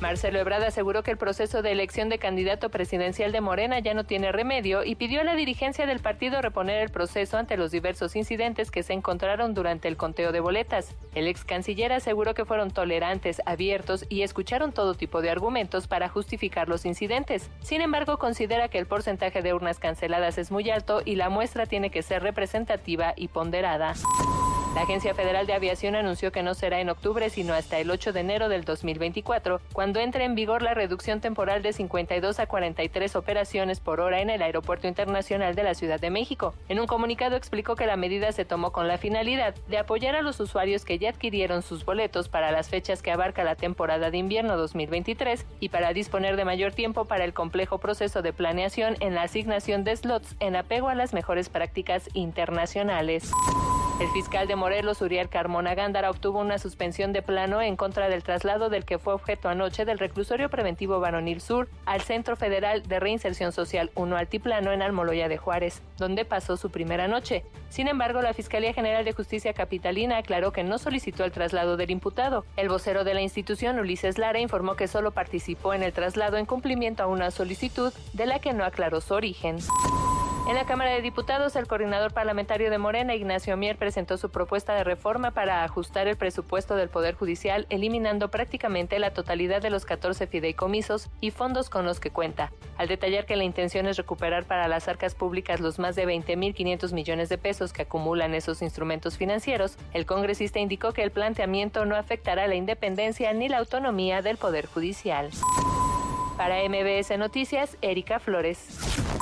Marcelo Ebrard aseguró que el proceso de elección de candidato presidencial de Morena ya no tiene remedio y pidió a la dirigencia del partido reponer el proceso ante los diversos incidentes que se encontraron durante el conteo de boletas. El ex canciller aseguró que fueron tolerantes, abiertos y escucharon todo tipo de argumentos para justificar los incidentes. Sin embargo, considera que el porcentaje de urnas canceladas es muy alto y la muestra tiene que ser representativa y ponderada. La Agencia Federal de Aviación anunció que no será en octubre, sino hasta el 8 de enero del 2024, cuando entre en vigor la reducción temporal de 52 a 43 operaciones por hora en el Aeropuerto Internacional de la Ciudad de México. En un comunicado explicó que la medida se tomó con la finalidad de apoyar a los usuarios que ya adquirieron sus boletos para las fechas que abarca la temporada de invierno 2023 y para disponer de mayor tiempo para el complejo proceso de planeación en la asignación de slots en apego a las mejores prácticas internacionales. El fiscal de Morelos, Uriel Carmona Gándara, obtuvo una suspensión de plano en contra del traslado del que fue objeto anoche del reclusorio preventivo Varonil Sur al Centro Federal de Reinserción Social 1 Altiplano en Almoloya de Juárez, donde pasó su primera noche. Sin embargo, la Fiscalía General de Justicia Capitalina aclaró que no solicitó el traslado del imputado. El vocero de la institución, Ulises Lara, informó que solo participó en el traslado en cumplimiento a una solicitud de la que no aclaró su origen. En la Cámara de Diputados, el coordinador parlamentario de Morena, Ignacio Mier, presentó su propuesta de reforma para ajustar el presupuesto del Poder Judicial, eliminando prácticamente la totalidad de los 14 fideicomisos y fondos con los que cuenta. Al detallar que la intención es recuperar para las arcas públicas los más de 20.500 millones de pesos que acumulan esos instrumentos financieros, el congresista indicó que el planteamiento no afectará la independencia ni la autonomía del Poder Judicial. Para MBS Noticias, Erika Flores.